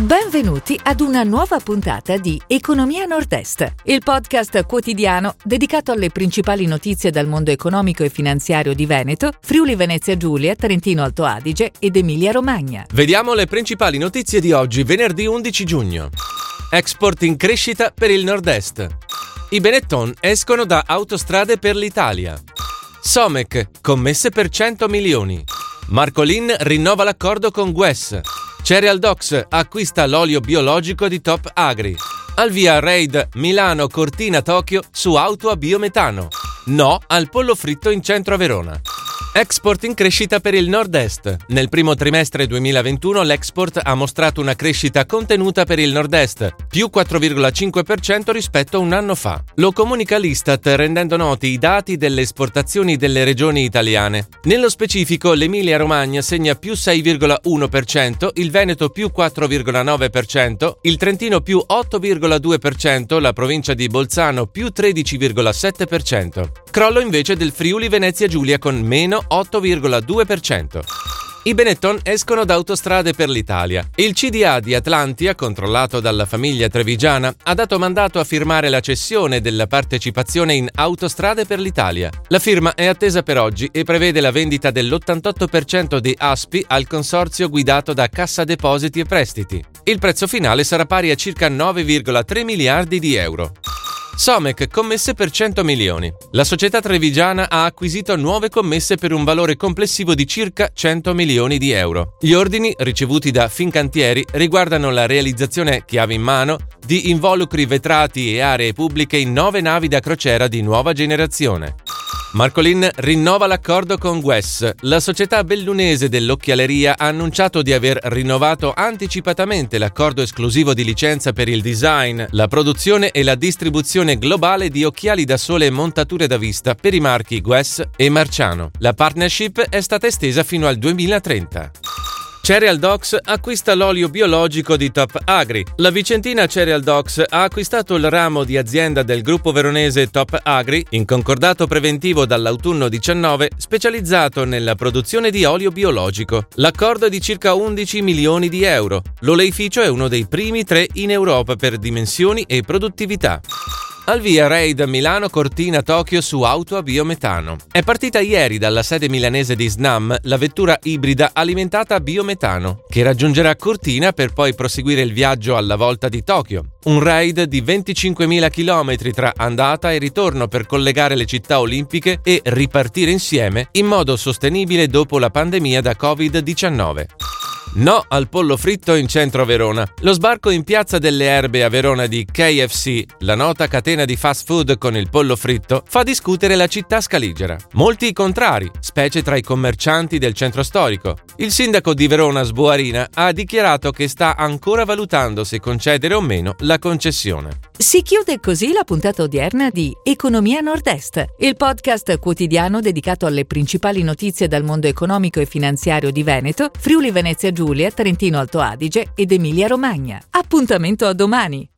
Benvenuti ad una nuova puntata di Economia Nord-Est, il podcast quotidiano dedicato alle principali notizie dal mondo economico e finanziario di Veneto, Friuli Venezia Giulia, Trentino Alto Adige ed Emilia Romagna. Vediamo le principali notizie di oggi, venerdì 11 giugno. Export in crescita per il Nord-Est. I Benetton escono da Autostrade per l'Italia. Somec, commesse per 100 milioni. Marcolin rinnova l'accordo con Guess. Cereal Docs acquista l'olio biologico di Top Agri. Al via raid Milano Cortina Tokyo su auto a biometano. No al pollo fritto in centro a Verona. Export in crescita per il nord-est. Nel primo trimestre 2021 l'export ha mostrato una crescita contenuta per il nord-est, più 4,5% rispetto a un anno fa. Lo comunica l'Istat rendendo noti i dati delle esportazioni delle regioni italiane. Nello specifico l'Emilia-Romagna segna più 6,1%, il Veneto più 4,9%, il Trentino più 8,2%, la provincia di Bolzano più 13,7%. Crollo invece del Friuli Venezia Giulia con meno 8,2%. I Benetton escono da Autostrade per l'Italia. Il CDA di Atlantia, controllato dalla famiglia trevigiana, ha dato mandato a firmare la cessione della partecipazione in Autostrade per l'Italia. La firma è attesa per oggi e prevede la vendita dell'88% di Aspi al consorzio guidato da Cassa Depositi e Prestiti. Il prezzo finale sarà pari a circa 9,3 miliardi di euro. Somec commesse per 100 milioni. La società trevigiana ha acquisito nuove commesse per un valore complessivo di circa 100 milioni di euro. Gli ordini ricevuti da Fincantieri riguardano la realizzazione chiave in mano di involucri vetrati e aree pubbliche in nove navi da crociera di nuova generazione. Marcolin rinnova l'accordo con Guess. La società bellunese dell'occhialeria ha annunciato di aver rinnovato anticipatamente l'accordo esclusivo di licenza per il design, la produzione e la distribuzione globale di occhiali da sole e montature da vista per i marchi Guess e Marciano. La partnership è stata estesa fino al 2030. Cereal Docs acquista l'olio biologico di Top Agri. La Vicentina Cereal Docs ha acquistato il ramo di azienda del gruppo veronese Top Agri, in concordato preventivo dall'autunno 19, specializzato nella produzione di olio biologico. L'accordo è di circa 11 milioni di euro. L'oleificio è uno dei primi tre in Europa per dimensioni e produttività. Al via raid Milano Cortina Tokyo su auto a biometano. È partita ieri dalla sede milanese di Snam la vettura ibrida alimentata a biometano, che raggiungerà Cortina per poi proseguire il viaggio alla volta di Tokyo. Un raid di 25.000 km tra andata e ritorno per collegare le città olimpiche e ripartire insieme in modo sostenibile dopo la pandemia da Covid-19. No al pollo fritto in centro a Verona. Lo sbarco in Piazza delle Erbe a Verona di KFC, la nota catena di fast food con il pollo fritto, fa discutere la città scaligera. Molti i contrari, specie tra i commercianti del centro storico. Il sindaco di Verona, Sboarina, ha dichiarato che sta ancora valutando se concedere o meno la concessione. Si chiude così la puntata odierna di Economia Nord-Est, il podcast quotidiano dedicato alle principali notizie dal mondo economico e finanziario di Veneto, Friuli Venezia Giulia, Trentino Alto Adige ed Emilia Romagna. Appuntamento a domani!